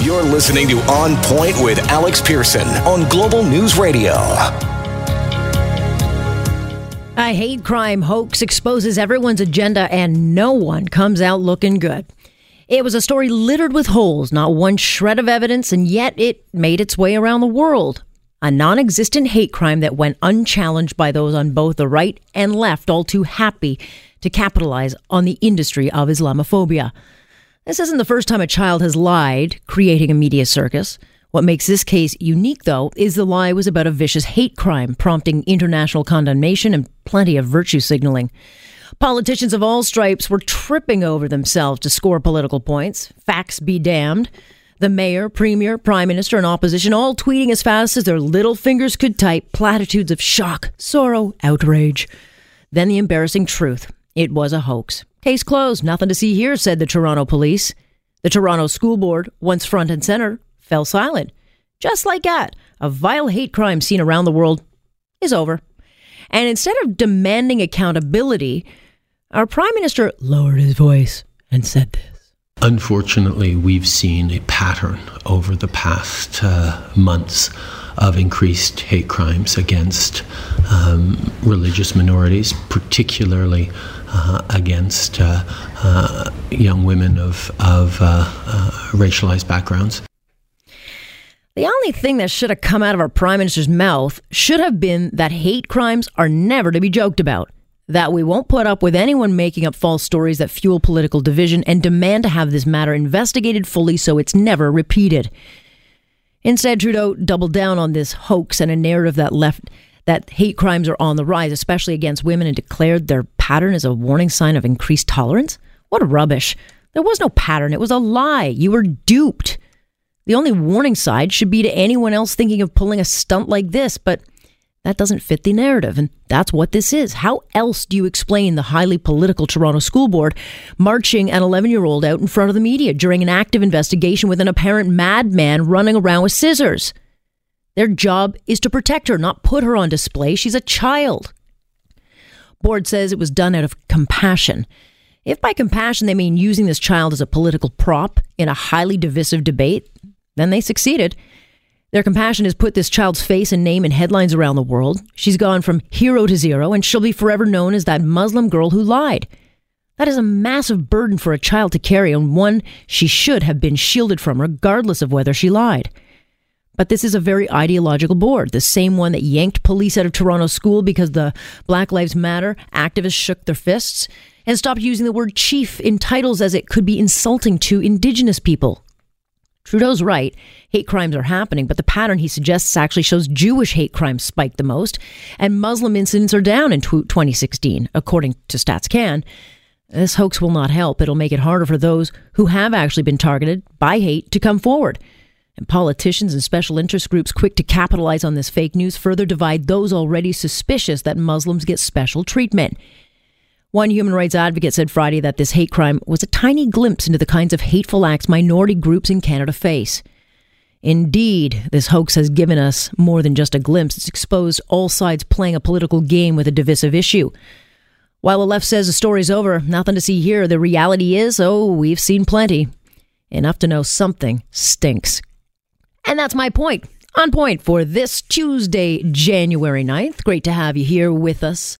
You're listening to On Point with Alex Pierson on Global News Radio. A hate crime hoax exposes everyone's agenda and no one comes out looking good. It was a story littered with holes, not one shred of evidence, and yet it made its way around the world. A non existent hate crime that went unchallenged by those on both the right and left, all too happy to capitalize on the industry of Islamophobia. This isn't the first time a child has lied, creating a media circus. What makes this case unique, though, is the lie was about a vicious hate crime, prompting international condemnation and plenty of virtue signaling. Politicians of all stripes were tripping over themselves to score political points. Facts be damned. The mayor, premier, prime minister, and opposition all tweeting as fast as their little fingers could type platitudes of shock, sorrow, outrage. Then the embarrassing truth it was a hoax. Case closed. Nothing to see here, said the Toronto police. The Toronto School Board, once front and center, fell silent. Just like that, a vile hate crime seen around the world is over. And instead of demanding accountability, our Prime Minister lowered his voice and said this. Unfortunately, we've seen a pattern over the past uh, months of increased hate crimes against um, religious minorities, particularly uh, against uh, uh, young women of, of uh, uh, racialized backgrounds. The only thing that should have come out of our Prime Minister's mouth should have been that hate crimes are never to be joked about. That we won't put up with anyone making up false stories that fuel political division and demand to have this matter investigated fully so it's never repeated. Instead, Trudeau doubled down on this hoax and a narrative that left that hate crimes are on the rise, especially against women, and declared their pattern as a warning sign of increased tolerance. What rubbish. There was no pattern. It was a lie. You were duped. The only warning side should be to anyone else thinking of pulling a stunt like this, but that doesn't fit the narrative, and that's what this is. How else do you explain the highly political Toronto School Board marching an 11 year old out in front of the media during an active investigation with an apparent madman running around with scissors? Their job is to protect her, not put her on display. She's a child. Board says it was done out of compassion. If by compassion they mean using this child as a political prop in a highly divisive debate, then they succeeded. Their compassion has put this child's face and name in headlines around the world. She's gone from hero to zero, and she'll be forever known as that Muslim girl who lied. That is a massive burden for a child to carry, and one she should have been shielded from, regardless of whether she lied. But this is a very ideological board, the same one that yanked police out of Toronto school because the Black Lives Matter activists shook their fists and stopped using the word chief in titles as it could be insulting to Indigenous people. Trudeau's right. Hate crimes are happening, but the pattern he suggests actually shows Jewish hate crimes spike the most, and Muslim incidents are down in 2016, according to StatsCan. This hoax will not help. It'll make it harder for those who have actually been targeted by hate to come forward. And politicians and special interest groups quick to capitalize on this fake news further divide those already suspicious that Muslims get special treatment. One human rights advocate said Friday that this hate crime was a tiny glimpse into the kinds of hateful acts minority groups in Canada face. Indeed, this hoax has given us more than just a glimpse. It's exposed all sides playing a political game with a divisive issue. While the left says the story's over, nothing to see here, the reality is, oh, we've seen plenty. Enough to know something stinks. And that's my point. On point for this Tuesday, January 9th. Great to have you here with us